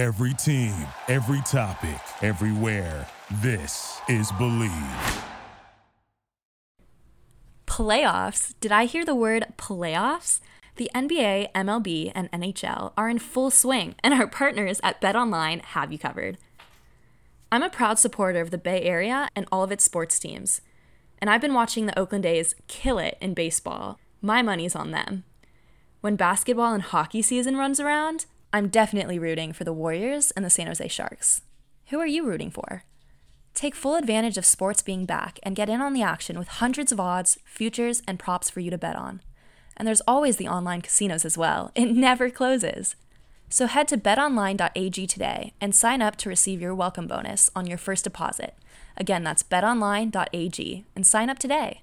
Every team, every topic, everywhere. This is Bleav. Playoffs? Did I hear the word playoffs? The NBA, MLB, and NHL are in full swing, and our partners at BetOnline have you covered. I'm a proud supporter of the Bay Area and all of its sports teams, and I've been watching the Oakland A's kill it in baseball. My money's on them. When basketball and hockey season runs around, I'm definitely rooting for the Warriors and the San Jose Sharks. Who are you rooting for? Take full advantage of sports being back and get in on the action with hundreds of odds, futures, and props for you to bet on. And there's always the online casinos as well. It never closes. So head to betonline.ag today and sign up to receive your welcome bonus on your first deposit. Again, that's betonline.ag and sign up today.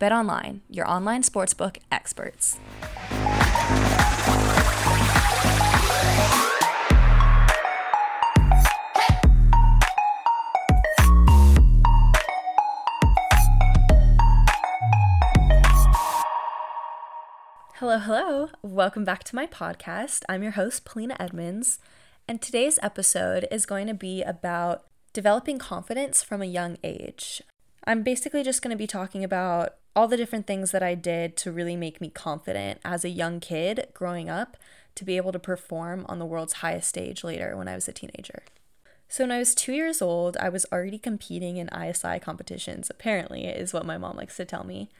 BetOnline, your online sportsbook experts. Hello, hello. Welcome back to my podcast. I'm your host, Polina Edmunds, and today's episode is going to be about developing confidence from a young age. I'm basically just going to be talking about all the different things that I did to really make me confident as a young kid growing up to be able to perform on the world's highest stage later when I was a teenager. So, when I was two years old, I was already competing in ISI competitions, apparently, is what my mom likes to tell me.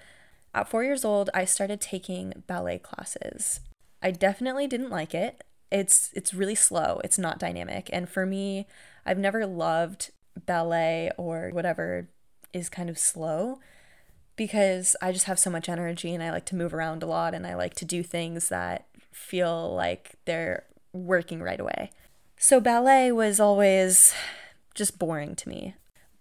At four years old, I started taking ballet classes. I definitely didn't like it. It's it's really slow. It's not dynamic. And for me, I've never loved ballet or whatever is kind of slow because I just have so much energy and I like to move around a lot and I like to do things that feel like they're working right away. So ballet was always just boring to me.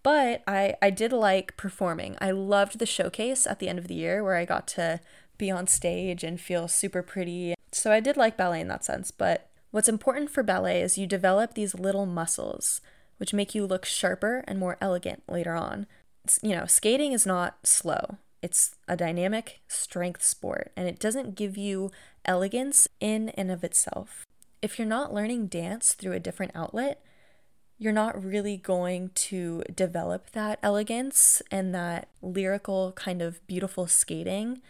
But I, I did like performing. I loved the showcase at the end of the year where I got to be on stage and feel super pretty. So I did like ballet in that sense. But what's important for ballet is you develop these little muscles, which make you look sharper and more elegant later on. It's, you know, skating is not slow. It's a dynamic strength sport, and it doesn't give you elegance in and of itself. If you're not learning dance through a different outlet, you're not really going to develop that elegance and that lyrical kind of beautiful skating.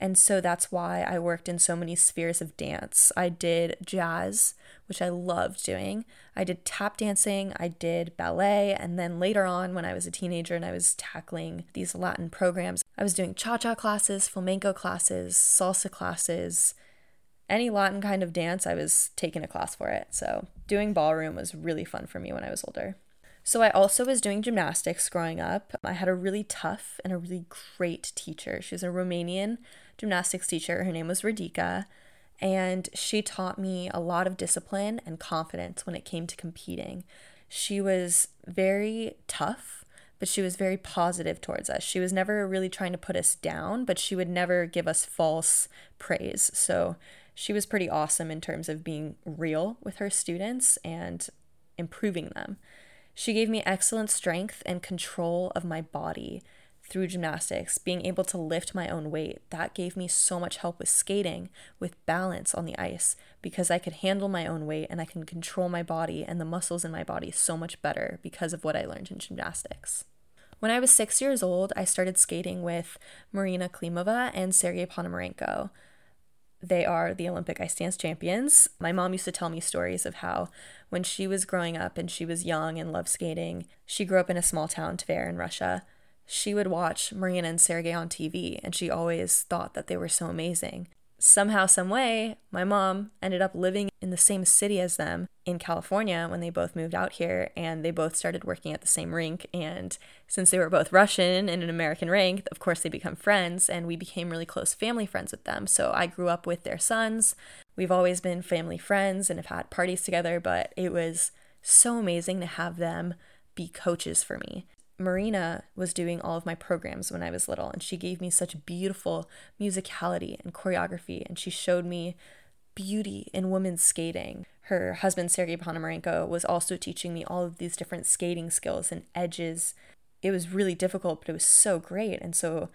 And so that's why I worked in so many spheres of dance. I did jazz, which I loved doing. I did tap dancing, I did ballet, and then later on, when I was a teenager and I was tackling these Latin programs, I was doing cha cha classes, flamenco classes, salsa classes, any Latin kind of dance, I was taking a class for it. So doing ballroom was really fun for me when I was older. So I also was doing gymnastics growing up. I had a really tough and a really great teacher. She was a Romanian gymnastics teacher. Her name was Radica. And she taught me a lot of discipline and confidence when it came to competing. She was very tough, but she was very positive towards us. She was never really trying to put us down, but she would never give us false praise. So she was pretty awesome in terms of being real with her students and improving them. She gave me excellent strength and control of my body through gymnastics, being able to lift my own weight. That gave me so much help with skating, with balance on the ice, because I could handle my own weight and I can control my body and the muscles in my body so much better because of what I learned in gymnastics. When I was six years old, I started skating with Marina Klimova and Sergei Ponomarenko. They are the Olympic ice dance champions. My mom used to tell me stories of how when she was growing up and she was young and loved skating, she grew up in a small town, Tver, in Russia. She would watch Marina and Sergey on TV and she always thought that they were so amazing somehow, some way, my mom ended up living in the same city as them in California when they both moved out here and they both started working at the same rink. And since they were both Russian and an American rink, of course, they become friends and we became really close family friends with them. So I grew up with their sons. We've always been family friends and have had parties together, but it was so amazing to have them be coaches for me. Marina was doing all of my programs when I was little, and she gave me such beautiful musicality and choreography, and she showed me beauty in women's skating. Her husband, Sergei Ponomarenko, was also teaching me all of these different skating skills and edges. It was really difficult, but it was so great. And so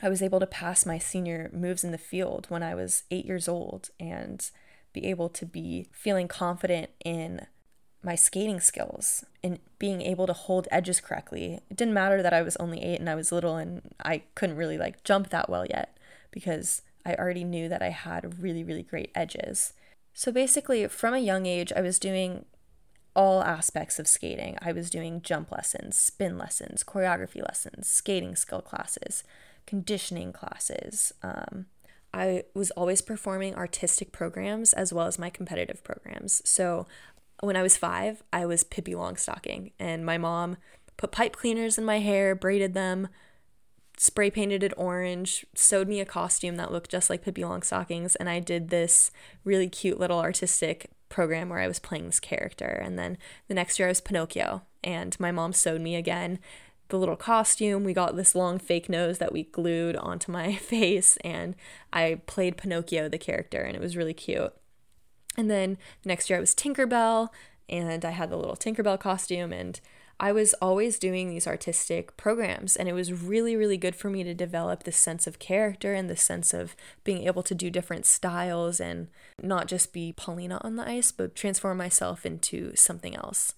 I was able to pass my senior moves in the field when I was eight years old and be able to be feeling confident in my skating skills and being able to hold edges correctly. It didn't matter that I was only eight and I was little and I couldn't really like jump that well yet because I already knew that I had really, really great edges. So basically, from a young age, I was doing all aspects of skating. I was doing jump lessons, spin lessons, choreography lessons, skating skill classes, conditioning classes. Um, I was always performing artistic programs as well as my competitive programs. So when I was five, I was Pippi Longstocking, and my mom put pipe cleaners in my hair, braided them, spray painted it orange, sewed me a costume that looked just like Pippi Longstockings, and I did this really cute little artistic program where I was playing this character. And then the next year I was Pinocchio, and my mom sewed me again the little costume. We got this long fake nose that we glued onto my face, and I played Pinocchio, the character, and it was really cute. And then the next year I was Tinkerbell and I had the little Tinkerbell costume and I was always doing these artistic programs and it was really really good for me to develop this sense of character and the sense of being able to do different styles and not just be Polina on the ice but transform myself into something else.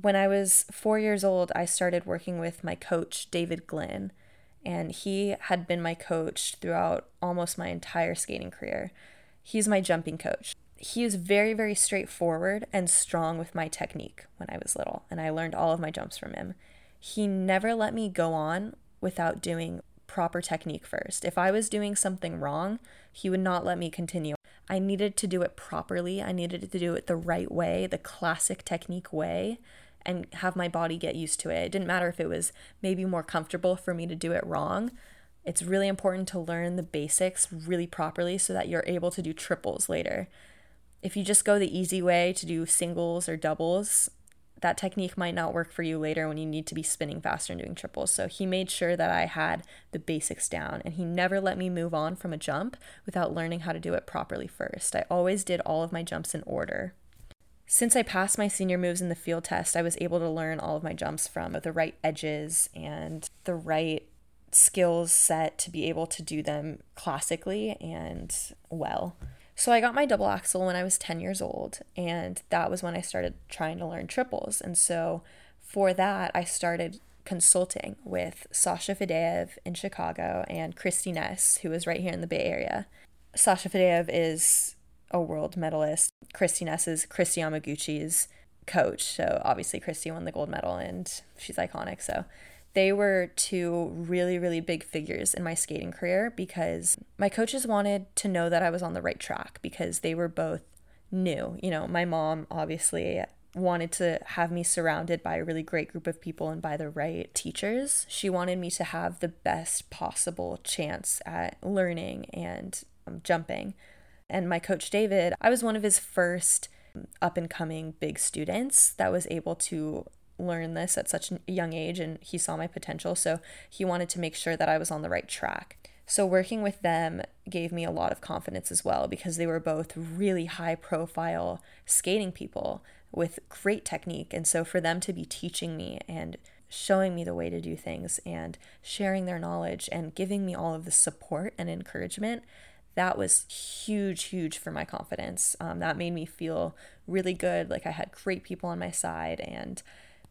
When I was 4 years old, I started working with my coach David Glynn and he had been my coach throughout almost my entire skating career. He's my jumping coach he was very, very straightforward and strong with my technique when I was little, and I learned all of my jumps from him. He never let me go on without doing proper technique first. If I was doing something wrong, he would not let me continue. I needed to do it properly, I needed to do it the right way, the classic technique way, and have my body get used to it. It didn't matter if it was maybe more comfortable for me to do it wrong. It's really important to learn the basics really properly so that you're able to do triples later if you just go the easy way to do singles or doubles, that technique might not work for you later when you need to be spinning faster and doing triples. So he made sure that I had the basics down and he never let me move on from a jump without learning how to do it properly first. I always did all of my jumps in order. Since I passed my senior moves in the field test, I was able to learn all of my jumps from the right edges and the right skills set to be able to do them classically and well. So I got my double axel when I was 10 years old, and that was when I started trying to learn triples. And so for that, I started consulting with Sasha Fadeev in Chicago and Christy Ness, who is right here in the Bay Area. Sasha Fadeev is a world medalist. Christy Ness is Kristi Yamaguchi's coach. So obviously Kristi won the gold medal and she's iconic. So they were two really, really big figures in my skating career because my coaches wanted to know that I was on the right track because they were both new. You know, my mom obviously wanted to have me surrounded by a really great group of people and by the right teachers. She wanted me to have the best possible chance at learning and um, jumping. And my coach David, I was one of his first up and coming big students that was able to learn this at such a young age and he saw my potential. So he wanted to make sure that I was on the right track. So working with them gave me a lot of confidence as well because they were both really high profile skating people with great technique. And so for them to be teaching me and showing me the way to do things and sharing their knowledge and giving me all of the support and encouragement, that was huge, huge for my confidence. Um, that made me feel really good, like I had great people on my side and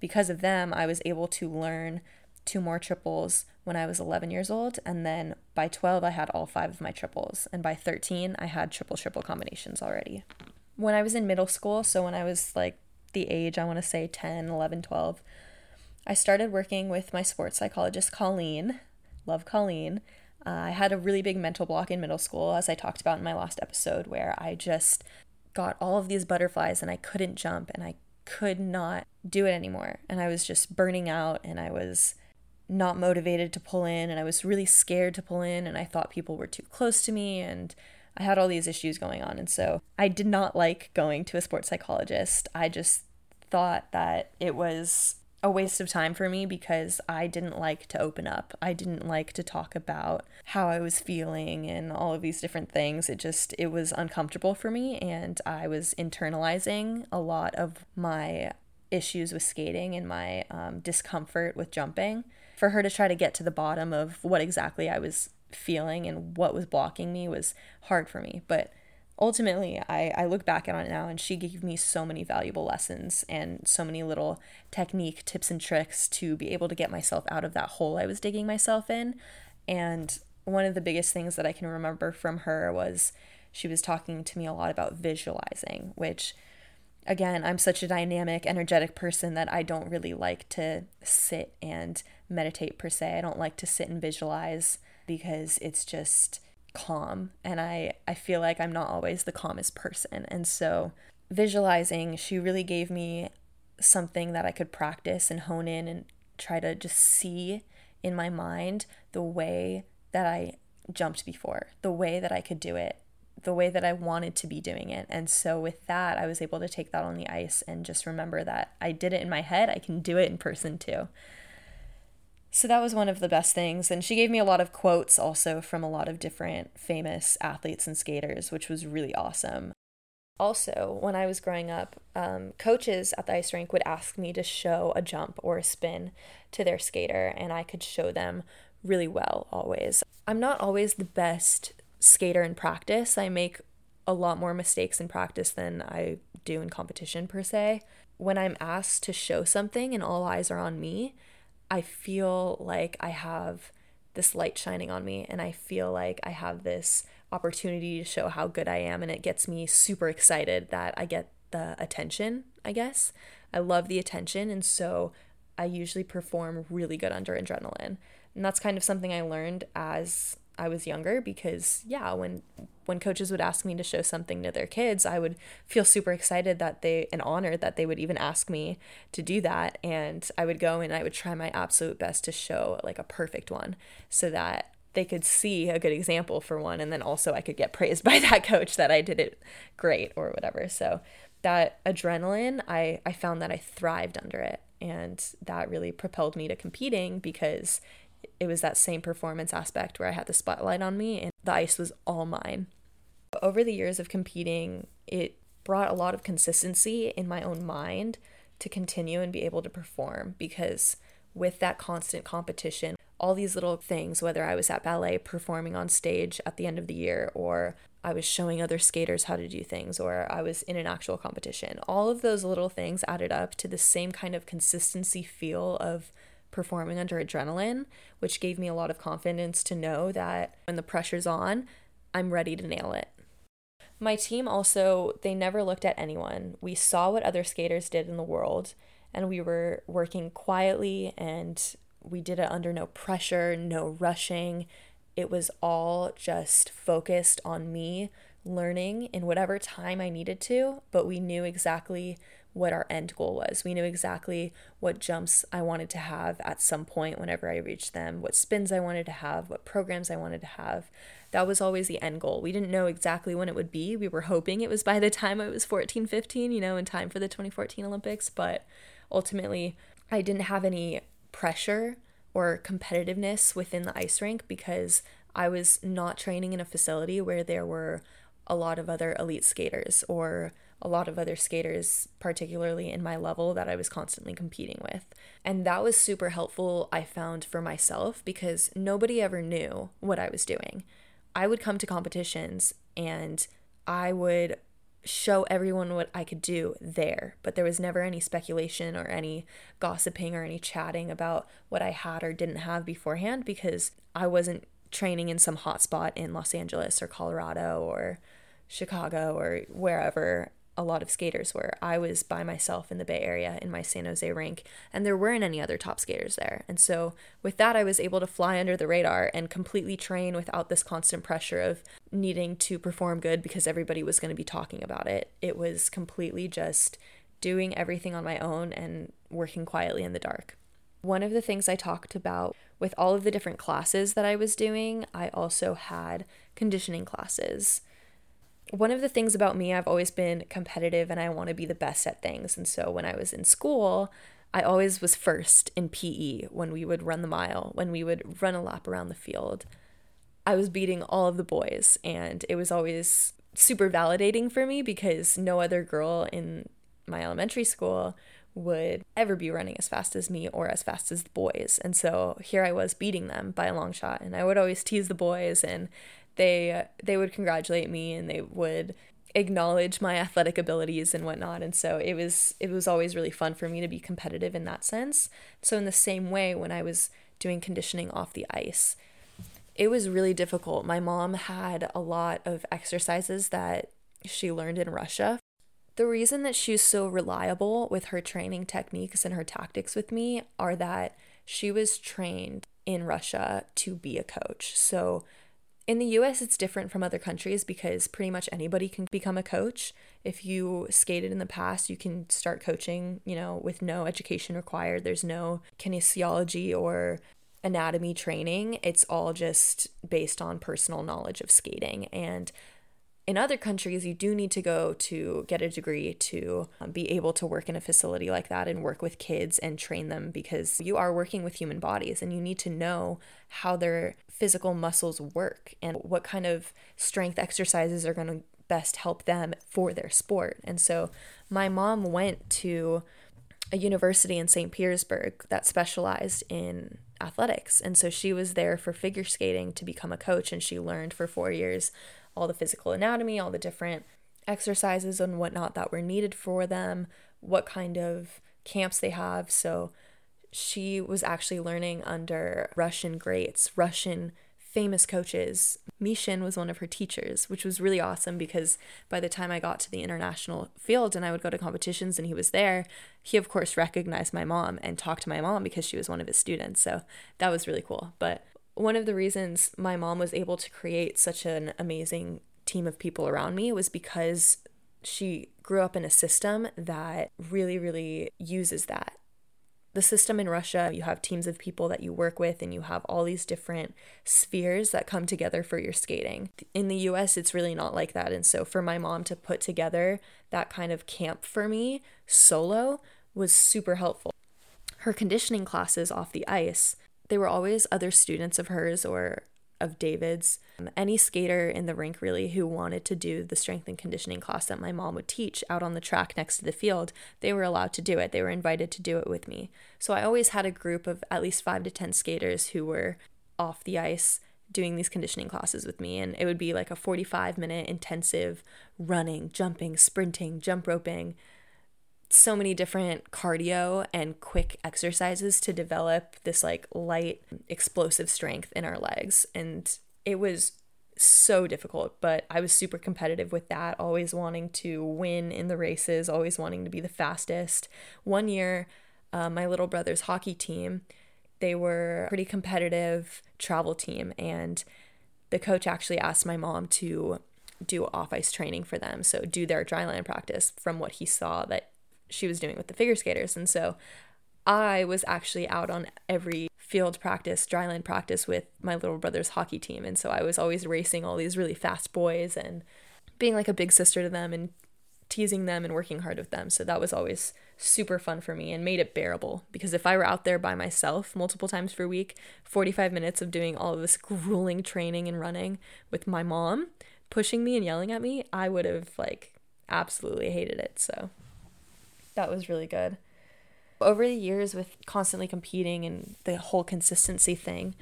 because of them, I was able to learn two more triples when I was 11 years old. And then by 12, I had all five of my triples. And by 13, I had triple triple combinations already. When I was in middle school, so when I was like the age, I want to say 10, 11, 12, I started working with my sports psychologist, Colleen. Love Colleen. Uh, I had a really big mental block in middle school, as I talked about in my last episode, where I just got all of these butterflies and I couldn't jump and I could not do it anymore. And I was just burning out and I was not motivated to pull in and I was really scared to pull in and I thought people were too close to me and I had all these issues going on. And so I did not like going to a sports psychologist. I just thought that it was a waste of time for me because I didn't like to open up. I didn't like to talk about how I was feeling and all of these different things. It just it was uncomfortable for me and I was internalizing a lot of my issues with skating and my um, discomfort with jumping. For her to try to get to the bottom of what exactly I was feeling and what was blocking me was hard for me. But ultimately, I, I look back on it now and she gave me so many valuable lessons and so many little technique tips and tricks to be able to get myself out of that hole I was digging myself in. And one of the biggest things that I can remember from her was she was talking to me a lot about visualizing, which again, I'm such a dynamic, energetic person that I don't really like to sit and meditate per se. I don't like to sit and visualize because it's just calm and I I feel like I'm not always the calmest person. And so visualizing, she really gave me something that I could practice and hone in and try to just see in my mind the way that I jumped before, the way that I could do it, the way that I wanted to be doing it. And so with that, I was able to take that on the ice and just remember that I did it in my head, I can do it in person too. So that was one of the best things. And she gave me a lot of quotes also from a lot of different famous athletes and skaters, which was really awesome. Also, when I was growing up, um, coaches at the ice rink would ask me to show a jump or a spin to their skater, and I could show them really well always. I'm not always the best skater in practice. I make a lot more mistakes in practice than I do in competition per se. When I'm asked to show something and all eyes are on me, I feel like I have this light shining on me and I feel like I have this opportunity to show how good I am and it gets me super excited that I get the attention, I guess. I love the attention and so I usually perform really good under adrenaline. And that's kind of something I learned as I was younger because yeah, when when coaches would ask me to show something to their kids, I would feel super excited that they and honored that they would even ask me to do that. And I would go and I would try my absolute best to show like a perfect one so that they could see a good example for one. And then also I could get praised by that coach that I did it great or whatever. So that adrenaline, I I found that I thrived under it. And that really propelled me to competing because it was that same performance aspect where I had the spotlight on me and the ice was all mine. Over the years of competing, it brought a lot of consistency in my own mind to continue and be able to perform because with that constant competition, all these little things, whether I was at ballet performing on stage at the end of the year, or I was showing other skaters how to do things, or I was in an actual competition, all of those little things added up to the same kind of consistency feel of performing under adrenaline, which gave me a lot of confidence to know that when the pressure's on, I'm ready to nail it. My team also, they never looked at anyone. We saw what other skaters did in the world, and we were working quietly and we did it under no pressure, no rushing. It was all just focused on me learning in whatever time I needed to, but we knew exactly what our end goal was. We knew exactly what jumps I wanted to have at some point whenever I reached them, what spins I wanted to have, what programs I wanted to have. That was always the end goal. We didn't know exactly when it would be. We were hoping it was by the time I was 14, 15, you know, in time for the 2014 Olympics, but ultimately I didn't have any pressure or competitiveness within the ice rink because I was not training in a facility where there were a lot of other elite skaters or a lot of other skaters, particularly in my level that I was constantly competing with. And that was super helpful, I found, for myself because nobody ever knew what I was doing. I would come to competitions and I would show everyone what I could do there, but there was never any speculation or any gossiping or any chatting about what I had or didn't have beforehand because I wasn't training in some hotspot in Los Angeles or Colorado or Chicago or wherever a lot of skaters were. I was by myself in the Bay Area in my San Jose rink, and there weren't any other top skaters there. And so, with that, I was able to fly under the radar and completely train without this constant pressure of needing to perform good because everybody was going to be talking about it. It was completely just doing everything on my own and working quietly in the dark. One of the things I talked about with all of the different classes that I was doing, I also had conditioning classes one of the things about me, I've always been competitive and I want to be the best at things. And so when I was in school, I always was first in PE when we would run the mile, when we would run a lap around the field. I was beating all of the boys, and it was always super validating for me because no other girl in my elementary school would ever be running as fast as me or as fast as the boys. And so here I was beating them by a long shot. And I would always tease the boys and they they would congratulate me and they would acknowledge my athletic abilities and whatnot. And so it was it was always really fun for me to be competitive in that sense. So in the same way, when I was doing conditioning off the ice, it was really difficult. My mom had a lot of exercises that she learned in Russia. The reason that she's so reliable with her training techniques and her tactics with me are that she was trained in Russia to be a coach. So in the US, it's different from other countries because pretty much anybody can become a coach. If you skated in the past, you can start coaching, you know, with no education required. There's no kinesiology or anatomy training. It's all just based on personal knowledge of skating. And in other countries, you do need to go to get a degree to um, be able to work in a facility like that and work with kids and train them because you are working with human bodies and you need to know how their physical muscles work and what kind of strength exercises are going to best help them for their sport. And so my mom went to a university in St. Petersburg that specialized in athletics. And so she was there for figure skating to become a coach and she learned for four years all the physical anatomy, all the different exercises and whatnot that were needed for them, what kind of camps they have. So she was actually learning under Russian greats, Russian famous coaches. Mishin was one of her teachers, which was really awesome because by the time I got to the international field and I would go to competitions and he was there, he of course recognized my mom and talked to my mom because she was one of his students. So that was really cool. But one of the reasons my mom was able to create such an amazing team of people around me was because she grew up in a system that really, really uses that. The system in Russia, you have teams of people that you work with, and you have all these different spheres that come together for your skating. In the US, it's really not like that. And so, for my mom to put together that kind of camp for me solo was super helpful. Her conditioning classes off the ice they were always other students of hers or of David's. Um, any skater in the rink, really, who wanted to do the strength and conditioning class that my mom would teach out on the track next to the field, they were allowed to do it. They were invited to do it with me. So I always had a group of at least five to 10 skaters who were off the ice doing these conditioning classes with me. And it would be like a 45 minute intensive running, jumping, sprinting, jump roping, so many different cardio and quick exercises to develop this like light explosive strength in our legs. And it was so difficult but i was super competitive with that always wanting to win in the races always wanting to be the fastest. One year uh, my little brother's hockey team they were a pretty competitive travel team and the coach actually asked my mom to do off ice training for them so do their dryland practice from what he saw that she was doing with the figure skaters. And so I was actually out on every field practice, dryland practice with my little brother's hockey team. And so I was always racing all these really fast boys and being like a big sister to them and teasing them and working hard with them. So that was always super fun for me and made it bearable because if I were out there by myself multiple times per week, 45 minutes of doing all of this grueling training and running with my mom pushing me and yelling at me, I would have like absolutely hated it. So that was really good. Over the years, with constantly competing and the whole consistency thing,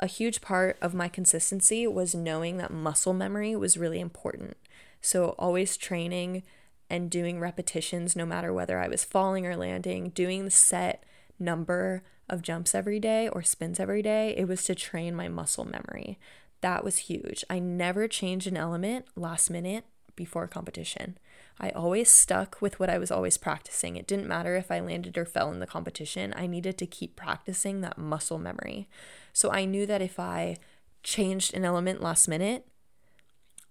a huge part of my consistency was knowing that muscle memory was really important. So, always training and doing repetitions, no matter whether I was falling or landing, doing the set number of jumps every day or spins every day, it was to train my muscle memory. That was huge. I never changed an element last minute before competition. I always stuck with what I was always practicing. It didn't matter if I landed or fell in the competition, I needed to keep practicing that muscle memory. So I knew that if I changed an element last minute,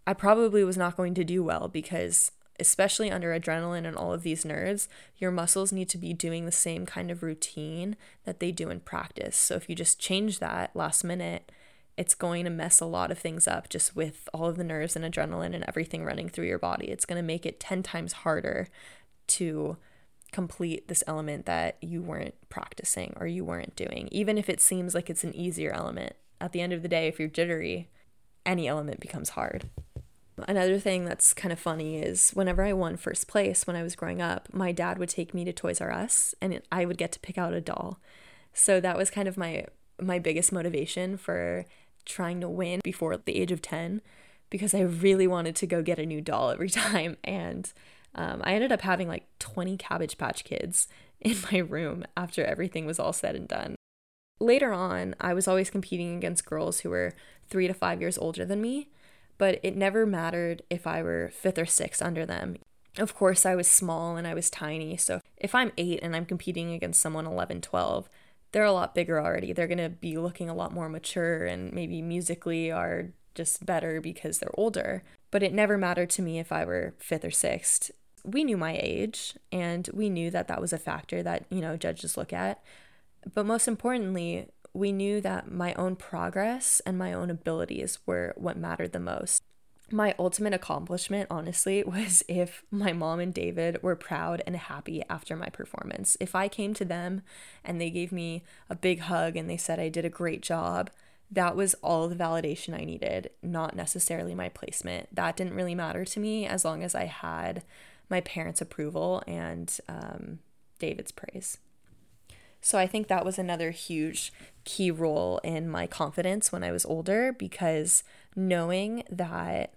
I probably was not going to do well because, especially under adrenaline and all of these nerves, your muscles need to be doing the same kind of routine that they do in practice. So if you just change that last minute, it's going to mess a lot of things up just with all of the nerves and adrenaline and everything running through your body. It's going to make it 10 times harder to complete this element that you weren't practicing or you weren't doing, even if it seems like it's an easier element. At the end of the day, if you're jittery, any element becomes hard. Another thing that's kind of funny is whenever I won first place when I was growing up, my dad would take me to Toys R Us and I would get to pick out a doll. So that was kind of my my biggest motivation for trying to win before the age of 10 because I really wanted to go get a new doll every time. And um, I ended up having like 20 Cabbage Patch Kids in my room after everything was all said and done. Later on, I was always competing against girls who were three to five years older than me, but it never mattered if I were fifth or sixth under them. Of course, I was small and I was tiny, so if I'm eight and I'm competing against someone 11, 12, they're a lot bigger already. They're going to be looking a lot more mature and maybe musically are just better because they're older. But it never mattered to me if I were fifth or sixth. We knew my age and we knew that that was a factor that, you know, judges look at. But most importantly, we knew that my own progress and my own abilities were what mattered the most my ultimate accomplishment, honestly, was if my mom and David were proud and happy after my performance. If I came to them and they gave me a big hug and they said I did a great job, that was all the validation I needed, not necessarily my placement. That didn't really matter to me as long as I had my parents' approval and um, David's praise. So I think that was another huge key role in my confidence when I was older because knowing that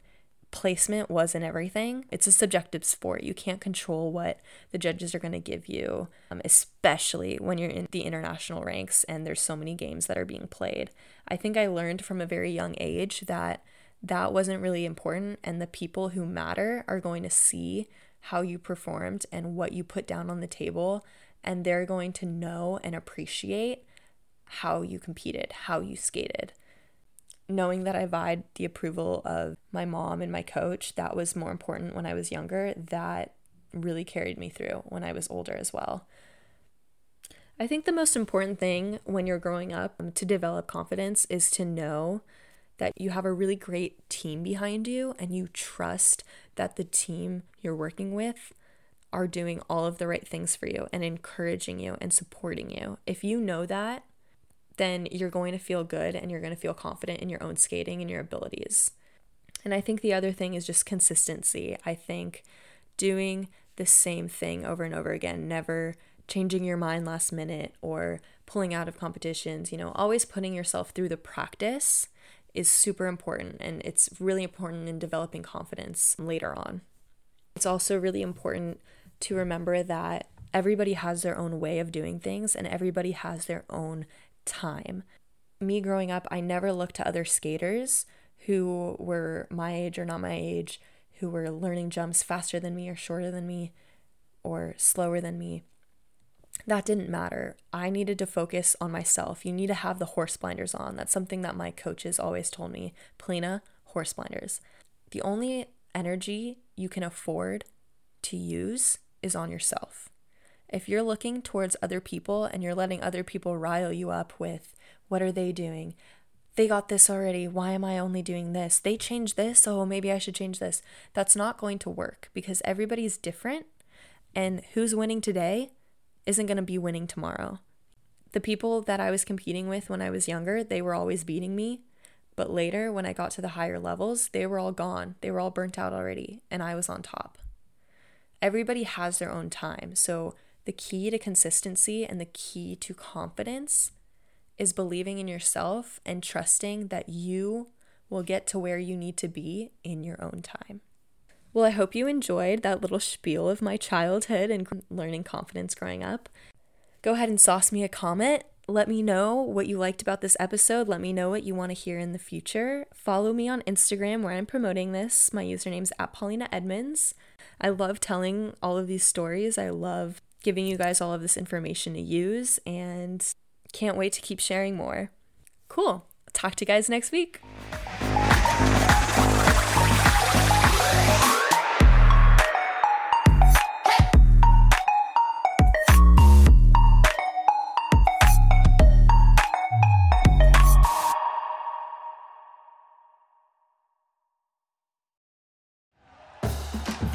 placement wasn't everything. It's a subjective sport. You can't control what the judges are going to give you, um, especially when you're in the international ranks and there's so many games that are being played. I think I learned from a very young age that that wasn't really important, and the people who matter are going to see how you performed and what you put down on the table, and they're going to know and appreciate how you competed, how you skated knowing that I vied the approval of my mom and my coach, that was more important when I was younger. That really carried me through when I was older as well. I think the most important thing when you're growing up um, to develop confidence is to know that you have a really great team behind you and you trust that the team you're working with are doing all of the right things for you and encouraging you and supporting you. If you know that, then you're going to feel good and you're going to feel confident in your own skating and your abilities. And I think the other thing is just consistency. I think doing the same thing over and over again, never changing your mind last minute or pulling out of competitions, you know, always putting yourself through the practice is super important and it's really important in developing confidence later on. It's also really important to remember that everybody has their own way of doing things and everybody has their own time. Me growing up, I never looked to other skaters who were my age or not my age, who were learning jumps faster than me or shorter than me or slower than me. That didn't matter. I needed to focus on myself. You need to have the horse blinders on. That's something that my coaches always told me. Polina, horse blinders. The only energy you can afford to use is on yourself. If you're looking towards other people and you're letting other people rile you up with, what are they doing? They got this already. Why am I only doing this? They changed this. Oh, maybe I should change this. That's not going to work because everybody's different. And who's winning today isn't going to be winning tomorrow. The people that I was competing with when I was younger, they were always beating me. But later, when I got to the higher levels, they were all gone. They were all burnt out already, and I was on top. Everybody has their own time. So the key to consistency and the key to confidence is believing in yourself and trusting that you will get to where you need to be in your own time. Well, I hope you enjoyed that little spiel of my childhood and learning confidence growing up. Go ahead and sauce me a comment. Let me know what you liked about this episode. Let me know what you want to hear in the future. Follow me on Instagram where I'm promoting this. My username's at Polina Edmunds. I love telling all of these stories. I love giving you guys all of this information to use and can't wait to keep sharing more. Cool. Talk to you guys next week.